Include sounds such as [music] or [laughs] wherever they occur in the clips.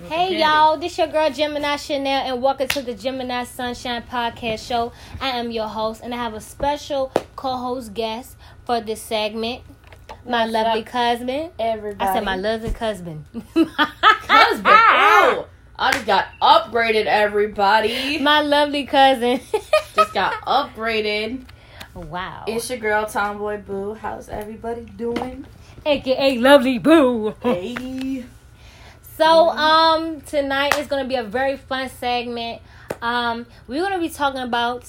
Hey y'all, this your girl Gemini Chanel, and welcome to the Gemini Sunshine Podcast Show. I am your host, and I have a special co-host guest for this segment. My What's lovely up, cousin. Everybody. I said my lovely cousin. [laughs] husband. Ooh, I just got upgraded, everybody. My lovely cousin. [laughs] just got upgraded. wow. It's your girl, Tomboy Boo. How's everybody doing? AKA Lovely Boo. Hey. So um tonight is gonna be a very fun segment. Um we're gonna be talking about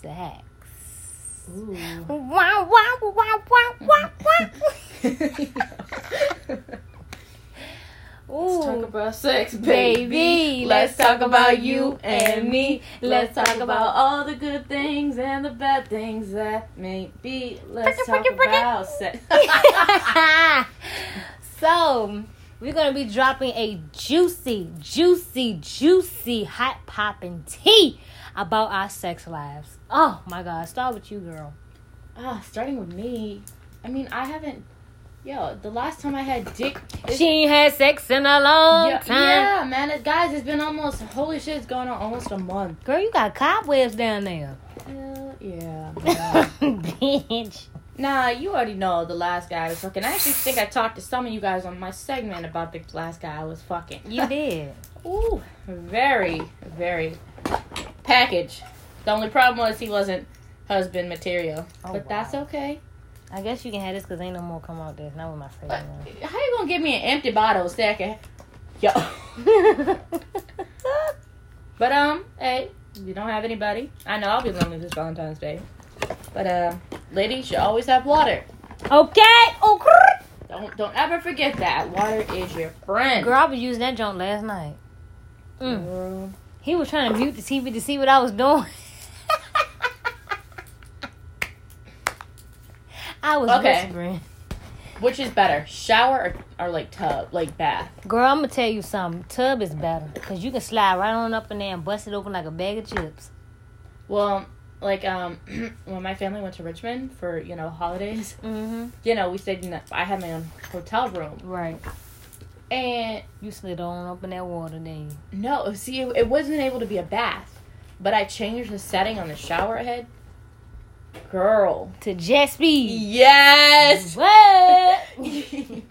sex. Ooh. Wow wow wow wow wow wow. Let's talk about sex, baby. Baby, Let's talk about you and me. Let's talk about all the good things and the bad things that may be. Let's talk about sex. [laughs] so we're gonna be dropping a juicy, juicy, juicy, hot popping tea about our sex lives. Oh my god, start with you, girl. Ah, starting with me. I mean, I haven't. Yo, the last time I had dick. She ain't had sex in a long yeah, time. yeah, man. It, guys, it's been almost. Holy shit, it's going on almost a month. Girl, you got cobwebs down there. Hell yeah. [laughs] man. Bitch. Nah, you already know the last guy I was fucking. I actually think I talked to some of you guys on my segment about the last guy I was fucking. You [laughs] did. Ooh, very, very package. The only problem was he wasn't husband material, Oh, but that's okay. I guess you can have this because ain't no more come out there. Not with my face. how you gonna give me an empty bottle I? Yo. [laughs] But um, hey, you don't have anybody, I know I'll be lonely this Valentine's Day. But uh, ladies, you always have water. okay. Oh. Don't don't ever forget that water is your friend. girl, I was using that joint last night. Mm. He was trying to mute the TV to see what I was doing. [laughs] I was Okay. whispering. Which is better, shower or, or like tub, like bath? Girl, I'm gonna tell you something. Tub is better because you can slide right on up in there and bust it open like a bag of chips. Well, like um, [clears throat] when my family went to Richmond for you know holidays, Mm-hmm. you know we stayed in. The, I had my own hotel room, Right. and You slid on up in that water, then no, see, it, it wasn't able to be a bath, but I changed the setting on the shower head. Girl, To jet speed. yes. [laughs] What? [laughs]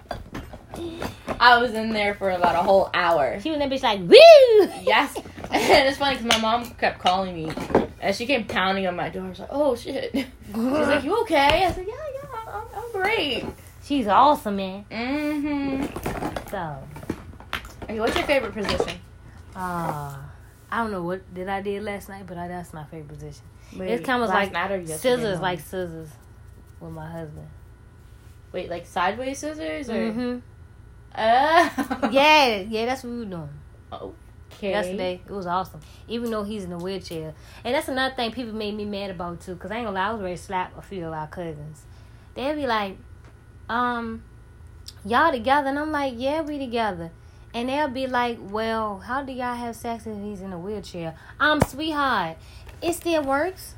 I was in there for about a whole hour. She was that bitch like, woo! Yes, [laughs] and it's funny because my mom kept calling me, and she came pounding on my door. I was like, "Oh shit!" [laughs] She's like, "You okay?" I was like, "Yeah, yeah, I'm, I'm great." She's awesome, man. Mm-hmm. So, Okay, what's your favorite position? uh, I don't know what did I did last night, but I, that's my favorite position. Wait, it's kind of like night or yesterday scissors, like scissors, with my husband. wait, like sideways scissors or? Mm-hmm. Uh, [laughs] Yeah, yeah, that's what we were doing Okay. yesterday. It was awesome, even though he's in a wheelchair. And that's another thing people made me mad about too, because I ain't gonna lie, I was ready to slap a few of our cousins. They'd be like, um, y'all together, and I'm like, yeah, we together. And they'll be like, well, how do y'all have sex if he's in a wheelchair? Um, sweetheart, it still works.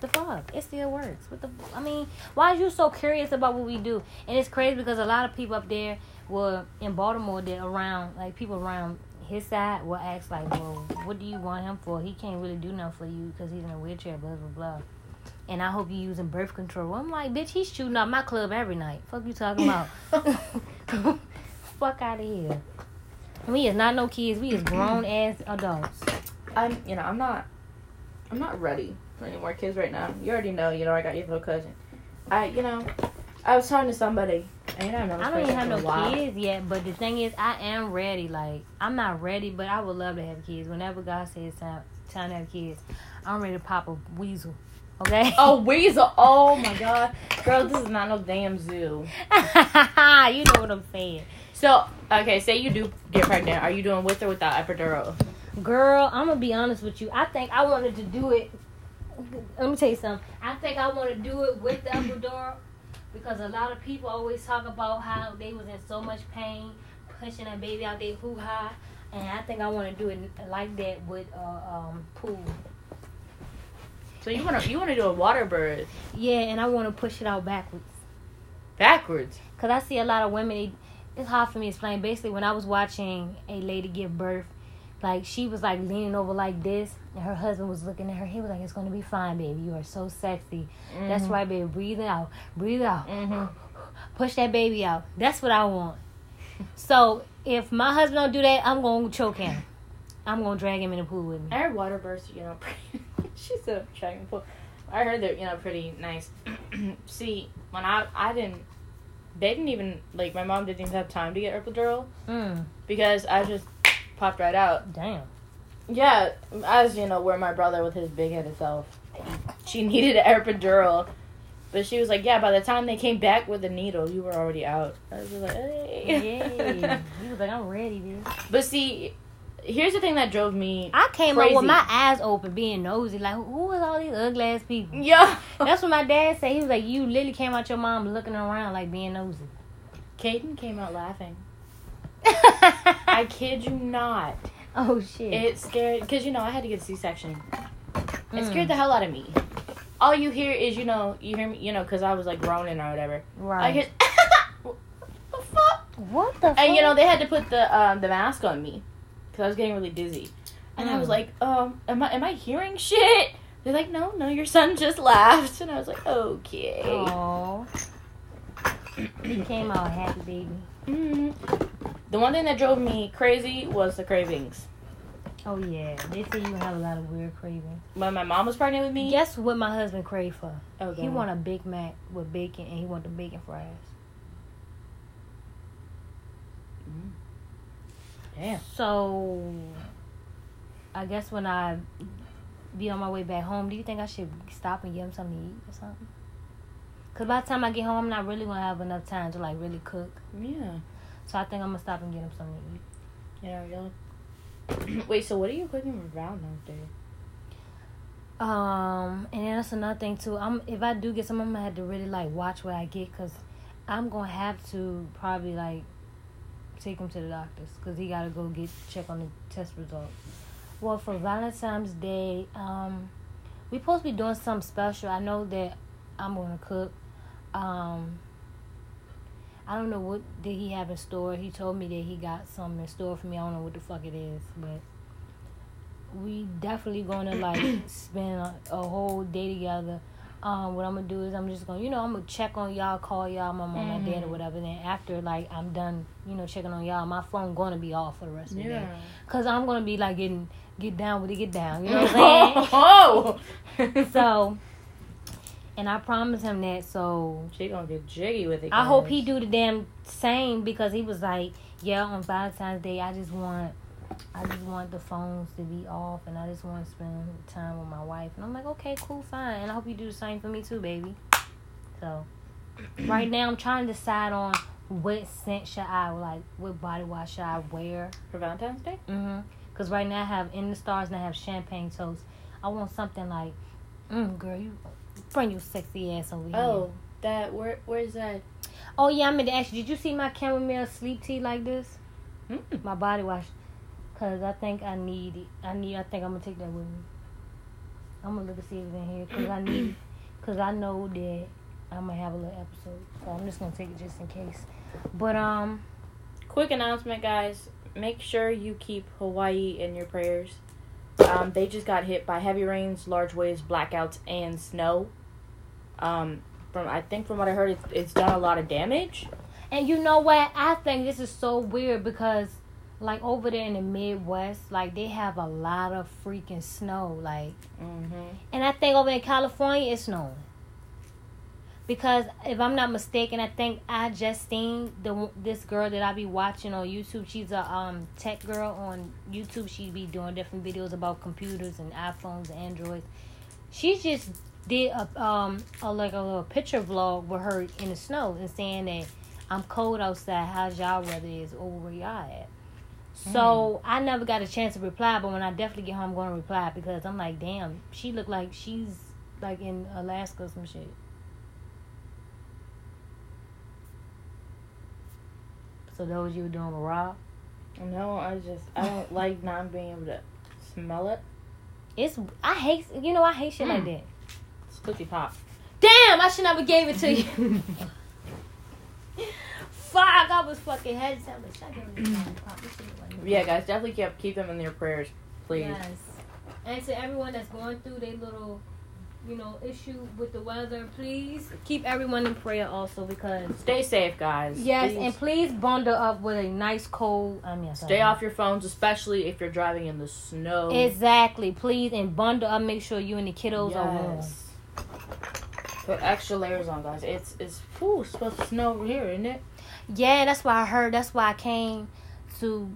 The fuck, it still works. What the? I mean, why are you so curious about what we do? And it's crazy because a lot of people up there were in Baltimore. They're around, like people around his side will ask like, well, what do you want him for? He can't really do nothing for you because he's in a wheelchair. Blah blah blah. And I hope you using birth control. I'm like, bitch, he's shooting up my club every night. Fuck you talking about? [laughs] [laughs] Fuck out of here. We is not no kids. We is grown [clears throat] ass adults. I'm, you know, I'm not, I'm not ready for any more kids right now. You already know, you know, I got your little cousin. I, you know, I was talking to somebody, and you know, I I don't even have no while. kids yet, but the thing is, I am ready. Like, I'm not ready, but I would love to have kids. Whenever God says time, time to have kids, I'm ready to pop a weasel. Okay? Oh, [laughs] weasel! Oh my god, girl, this is not no damn zoo. [laughs] you know what I'm saying. So, okay, say you do get pregnant. Are you doing with or without epidural? Girl, I'm gonna be honest with you. I think I wanted to do it. Let me tell you something. I think I want to do it with the epidural because a lot of people always talk about how they was in so much pain pushing that baby out there hoo ha, and I think I want to do it like that with uh, um pool. So you wanna you wanna do a water birth Yeah, and I want to push it out backwards. backwards? Cause I see a lot of women, it's hard for me to explain. Basically, when I was watching a lady give birth, like she was like leaning over like this, and her husband was looking at her. He was like, "It's gonna be fine, baby. You are so sexy. Mm-hmm. That's right, baby. Breathe out, breathe out, hmm push that baby out. That's what I want." So if my husband don't do that, I'm gonna choke him. I'm gonna drag him in the pool with me. I heard water births, you know, [laughs] pretty. she said dragon pool. I heard they're you know pretty nice. [clears throat] See, when I I didn't, they didn't even like my mom didn't even have time to get epidural Mm, because I just popped right out. damn. Yeah, as you know, where my brother with his big headed self, she needed an epidural. But she was like, yeah, by the time they came back with the needle, you were already out. I was just like, hey. Yay. [laughs] he was like, I'm ready, bitch. But see, here's the thing that drove me. I came up Crazy. with my eyes open, being nosy. Like, "Who was all these ugly ass people? Yeah. That's what my dad said. He was like, you literally came out your mom looking around like being nosy. Caden came out laughing. I kid you not. [laughs] oh shit. It scared, because, you know, I had to get a C section. It Mm. scared the hell out of me. All you hear is, you know, you hear me, you know, because I was like groaning or whatever. Right. I get, [laughs] what the fuck? what the? And you know they had to put the um, the mask on me because I was getting really dizzy, and I was Mm. like, um, am I am I hearing shit? They're like, no, no, your son just laughed, and I was like, okay. Oh. [clears throat] he came out happy, baby. Mm. The one thing that drove me crazy was the cravings. Oh yeah, they say you have a lot of weird cravings. When my mom was pregnant with me, Guess what my husband craved for? oh, He want a Big Mac with bacon, and he want the bacon fries. Mm. Damn. So, I guess when I be on my way back home, do you think I should stop and get him something to eat or something? Cause by the time I get home, I'm not really gonna have enough time to like really cook. Yeah. So I think I'm gonna stop and get him something to eat. You know, you'll. Wait, so what are you cooking for Valentine's Day? Um, and then that's another thing too. I'm if I do get some, I'm gonna have to really like watch what I get, cause I'm gonna have to probably like take him to the doctors, cause he gotta go get check on the test results. Well, for Valentine's Day, um, we supposed to be doing something special. I know that I'm gonna cook. Um, I don't know what did he have in store. He told me that he got something in store for me. I don't know what the fuck it is, but we definitely gonna like [coughs] spend a, a whole day together. Um, what I'm gonna do is I'm just gonna, you know, I'm gonna check on y'all, call y'all, my mom, my dad, or Mhm. whatever. Then after like I'm done, you know, checking on y'all, my phone gonna be off for the rest of the day. Cause I'm gonna be like getting get down with it, get down. You know what I'm [laughs] oh. saying? so, and I promised him that. So she gonna get jiggy with it. I hope he do the damn same because he was like, yeah, on Valentine's Day, I just want, I just want the phones to be off, and I just want to spend time with my wife. And I'm like, okay, cool, fine. And I hope you do the same for me too, baby. So, [clears throat] right now, I'm trying to decide on what scent should I like, what body wash should I wear. for Valentine's Day. Mhm. Cause right now I have in the stars and I have champagne toast. I want something like, mm, girl, you bring your sexy ass over here. Oh, that where where's that? Oh yeah, I meant to ask you. Did you see my chamomile sleep tea like this? Mm. My body wash. Cause I think I need it. I need. I think I'm gonna take that with me. I'm gonna look and see if it's in here. Cause I need. Cause I know that I'm gonna have a little episode. So I'm just gonna take it just in case. But um, Quick announcement, guys. Make sure you keep Hawaii in your prayers. Um, they just got hit by heavy rains, large waves, blackouts, and snow. Um, from I think from what I heard, it's, it's done a lot of damage. and you know what? I think this is so weird because, like over there in the Midwest, like they have a lot of freaking snow. Like Mm-hmm. And I think over in California it's snowing. Because if I'm not mistaken, I think I just seen the this girl that I be watching on YouTube. She's a um tech girl on YouTube. She be doing different videos about computers and iPhones and Androids. She just did a um a like a little picture vlog with her in the snow and saying that I'm cold outside. How's y'all weather is over where y'all at? So I never got a chance to reply, but when I definitely get home, I'm gonna reply because I'm like, damn, she look like she's like in Alaska or some shit. So those you were doing with Rob? No, I just I don't [laughs] like not being able to smell it. It's I hate you know I hate shit like Mm. that. It's Tootsie Pop. Damn, I should never gave it to you. [laughs] fuck, I was fucking hesitant. But should I give them pop? This shit like- Yeah, guys, definitely keep keep them in your prayers, please. Yes. And to everyone that's going through their little, you know, issue with the weather, please keep everyone in prayer also because. Stay safe, guys. Yes, Please and please bundle up with a nice cold. I mean, stay off your phones, especially if you're driving in the snow. Exactly, please, and bundle up. Make sure you and the kiddos are warm. Put extra layers on, guys. It's it's it's supposed to snow over here, isn't it? Yeah, that's why I heard. That's why I came to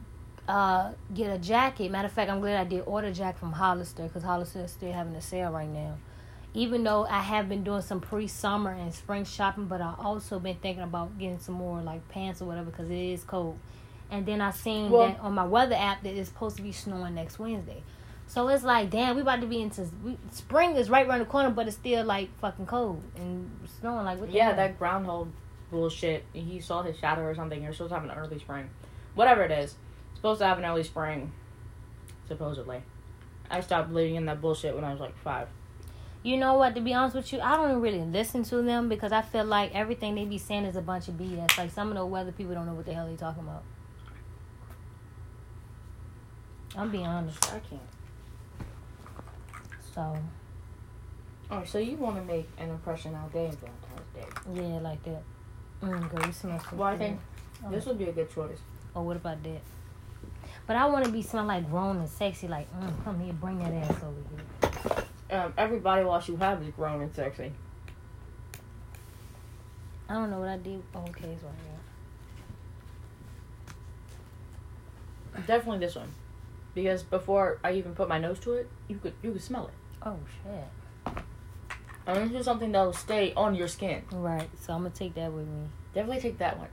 uh, get a jacket. Matter of fact, I'm glad I did order a jacket from Hollister because Hollister is still having a sale right now. Even though I have been doing some pre-summer and spring shopping, but I also been thinking about getting some more like pants or whatever because it is cold. And then I seen Well- that on my weather app that it's supposed to be snowing next Wednesday. So it's like, damn, we about to be into we, spring is right around the corner, but it's still like fucking cold and snowing. Like, what the Yeah, that groundhog bullshit. He saw his shadow or something. You're supposed to have an early spring, whatever it is. Supposed to have an early spring, supposedly. I stopped believing in that bullshit when I was like five. You know what? To be honest with you, I don't really listen to them because I feel like everything they be saying is a bunch of BS. Like some of the weather people don't know what the hell they talking about. I'm being honest. I can't. So Oh, so you want to make an impression out there on Valentine's Day? yeah, like that. Mm, girl, you smell so Well, I think Oh. this would be a good choice. Oh, what about that? But I want to be smell like grown and sexy. Like, mm, come here, bring that ass over here. Um, every body wash you have is grown and sexy. I don't know what I did. Oh, okay, it's right here. Definitely this one, because before I even put my nose to it, you could you could smell it. Oh shit. And this is something that will stay on your skin. Right. So I'm gonna take that with me. Definitely take that one.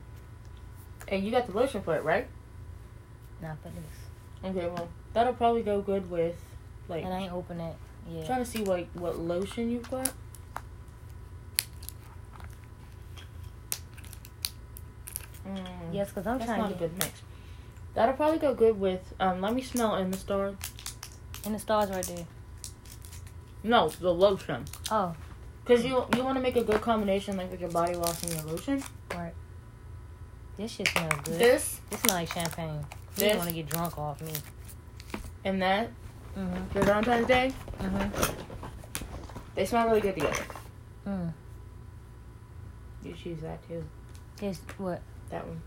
And you got the lotion for it, right? Not for this. Okay, well that'll probably go good with like And I ain't open it. Yeah. trying to see what what lotion you've got. Mm, Yes, because I'm that's trying not to a get good mix. That'll probably go good with um. Let me smell in the store. In the stars right there. No, the lotion. Oh, Cause you you want to make a good combination like with your body wash and your lotion. right. This shit smells good. This This smells like champagne. You want to get drunk off me. and that Mhm. for Valentine's Day, Mhm. they smell really good together. Mm. You choose that too. This what? That one.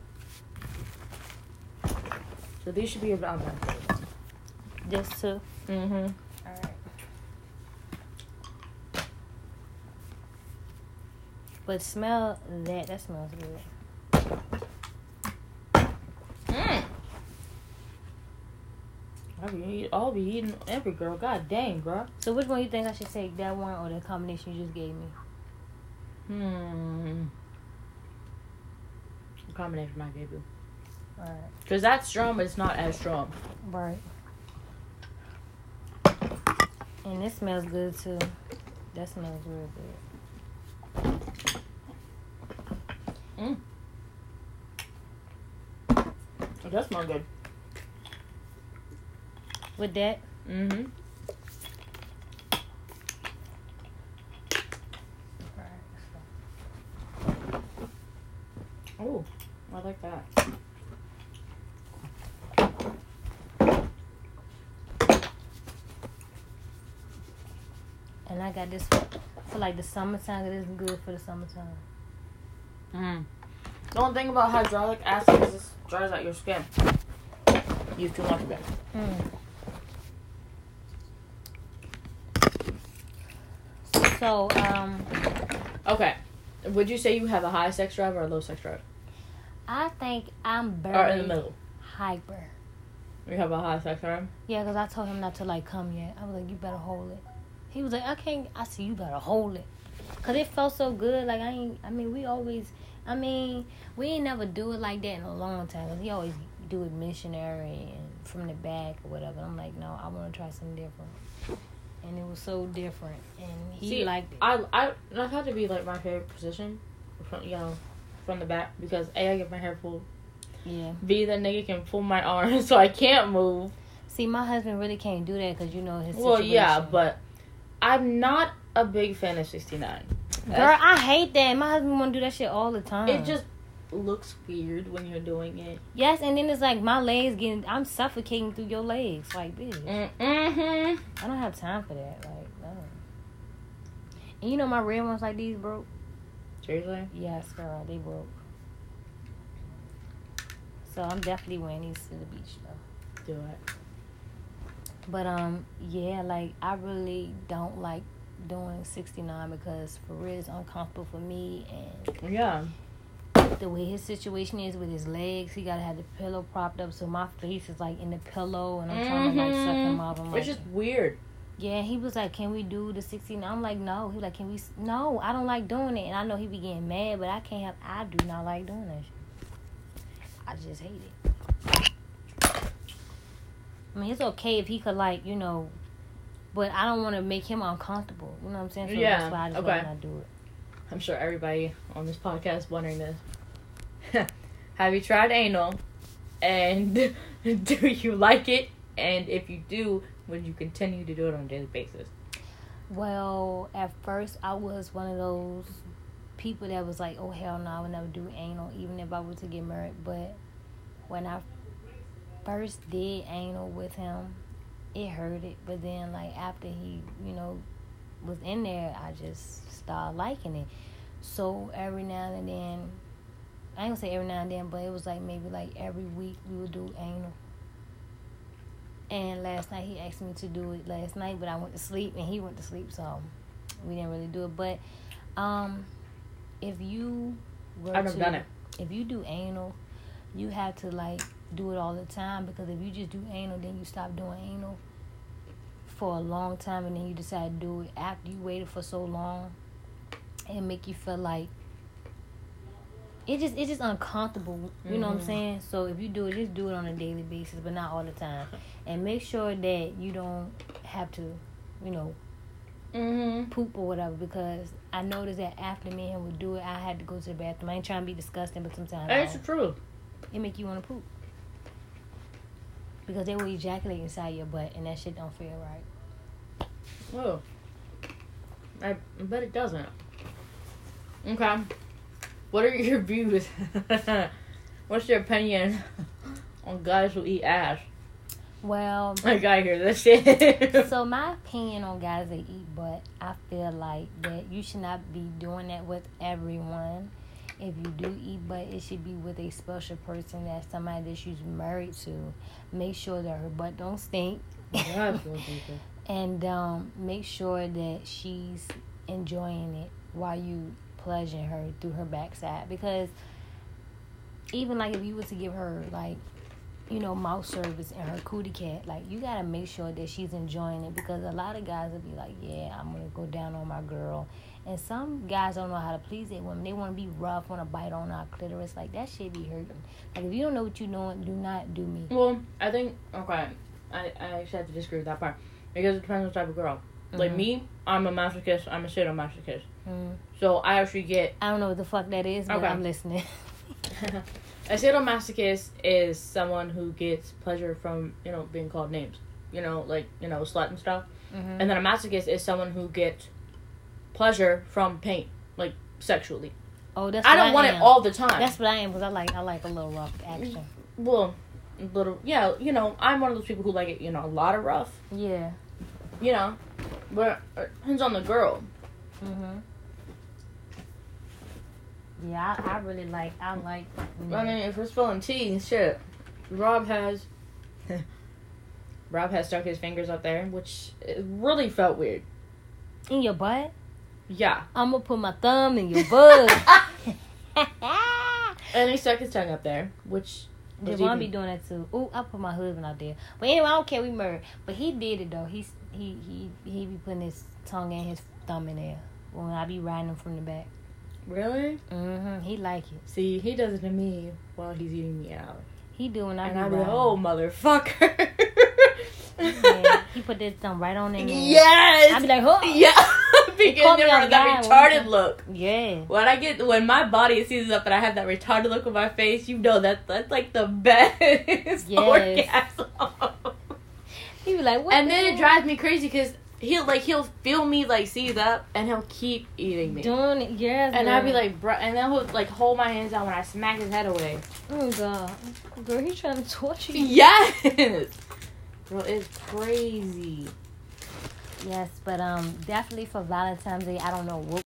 So these should be your Valentine's Day. This too. Mm-hmm. All right. But smell that. That smells good. Mm. I'll be, eat, I'll be eating every girl. God dang, girl. So which one you think I should take? That one or the combination you just gave me? Hmm. A combination might be boo. All right. Because that's strong, but it's not as strong. Right. And this smells good too. That smells real good. It does smell good. With that, Mm-hmm. Oh, I like that. and I got this for like the summertime. It is good for the summertime. Mm. The only thing about hydraulic acid is it dries out your skin. Use too much of it. Mm. So, um, Okay. Would you say you have a high sex drive or a low sex drive? I think I'm Or in the middle? hyper. You have a high sex drive? Yeah, because I told him not to like come yet. I was like, you better hold it. He was like, I can't. I said, you better hold it. Because it felt so good. Like, I ain't, I mean, we always, I mean, we ain't never do it like that in a long time. 'Cause he always do it missionary and from the back or whatever. I'm like, no, I want to try something different. And it was so different. And he See, liked it. I I that had to be like my favorite position, from you know, from the back because a I get my hair pulled. yeah. B the nigga can pull my arm [laughs] so I can't move. See, my husband really can't do that because you know his Well, yeah, but I'm not a big fan of 69. Girl, I hate that. My husband want to do that shit all the time. It just looks weird when you're doing it. Yes, and then it's like my legs getting. I'm suffocating through your legs like this. Mm-hmm. I don't have time for that. Like no. And you know my red ones like these broke. Seriously? Yes, girl, they broke. So I'm definitely wearing these to the beach though. Do it. But um, yeah, like I really don't like doing 69 because for real it's uncomfortable for me and Yeah. the way his situation is with his legs, he gotta have the pillow propped up so my face is like in the pillow and I'm trying to like suck him mm-hmm. off. I'm like, It's just weird. yeah, he was like, "Can we do the 16?" I'm like, "No." He was like, "Can we?" No, I don't like doing it, and I know he be getting mad, but I can't have. I do not like doing that. shit. I just hate it. I mean, it's okay if he could like you know, but I don't want to make him uncomfortable. You know what I'm saying? So Yeah, that's why I just okay. not do it. I'm sure everybody on this podcast is wondering this. [laughs] Have you tried anal? And [laughs] do you like it? And if you do, would you continue to do it on a daily basis? Well, at first I was one of those people that was like, "Oh hell no, I would never do anal, even if I were to get married." But when I first did anal with him, it hurt it. But then, like after he, you know, was in there, I just started liking it. So every now and then, I ain't gonna say every now and then, but it was like maybe like every week we would do anal. And last night he asked me to do it last night, but I went to sleep and he went to sleep, so we didn't really do it. But um, if you were I've to, done it. if you do anal, you have to like do it all the time because if you just do anal, then you stop doing anal for a long time, and then you decide to do it after you waited for so long, and make you feel like it just it's just uncomfortable. You know what I'm Mhm. saying? So if you do it, just do it on a daily basis, but not all the time, [laughs] and make sure that you don't have to, you know, Mm-hmm. poop or whatever because I noticed that after me and would do it, I had to go to the bathroom. I ain't trying to be disgusting, but sometimes I It's don't. true. it make you want to poop because they will ejaculate inside your butt, and that shit don't feel right. Oh. I bet it doesn't. Okay. What are your [laughs] views? [laughs] What's your opinion [laughs] on guys who eat ass? Well, I gotta hear this shit. so my opinion on guys that eat butt, I feel like that you should not be doing that with everyone. If you do eat butt, it should be with a special person that somebody that she's married to. Make sure that her butt don't stink. [laughs] and um, make sure that she's enjoying it while you pleasuring her through her backside because even like if you were to give her like you know mouth service and her cootie cat like you gotta make sure that she's enjoying it because a lot of guys will be like yeah i'm gonna go down on my girl and some guys don't know how to please their women they want to be rough want to bite on our clitoris like that shit be hurting like if you don't know what you're doing do not do me Well, I think okay. I, I actually have to disagree with that part because it depends on the type of girl. Like Mhm. me, I'm a masochist. I'm a sadomasochist. Mm. So I actually get i don't know what the fuck that is but Okay. i'm listening [laughs] a sadomasochist is someone who gets pleasure from you know being called names. You know, like you know slut and stuff. Mhm. And then a masochist is someone who gets pleasure from pain, like sexually. Oh, that's I don't want am. it all the time. That's what I am because I like I like a little rough action. well, a little yeah. You know, I'm one of those people who like it. You know, a lot of rough. Yeah. You know, but it depends on the girl. Mhm. Yeah, I, I really like I like. You know, I mean, if we're spilling tea, shit. Rob has. [laughs] Rob has stuck his fingers up there, which it really felt weird. in your butt. Yeah. I'm gonna put my thumb in your butt. [laughs] [laughs] And he stuck his tongue up there, which. Javon be doing that too. Ooh, I put my husband out there. But anyway, I don't care. We married, but he did it though. He's he he he be putting his tongue and his thumb in there when I be riding him from the back. Really? Mm-hmm. He like it. See, he does it to me while he's eating me out. He do when I And be riding. like, oh, motherfucker. yeah, he put this thumb right on in there. [laughs] yes! I be like, oh yeah. Caught me there that retarded look. yeah. When I get when my body seizes up and I have that retarded look on my face, you know that that's like the best [laughs] Yes. orgasm. He be like, what? And the then it drives me crazy because he'll like he'll feel me like seize up, and he'll keep eating me. Doing it, yes. and I'd be like, bro, and then he'll like hold my hands down when I smack his head away. oh god, girl, he's trying to torture you. Yes, bro, it's crazy. Yes, but um, definitely for Valentine's Day, I don't know what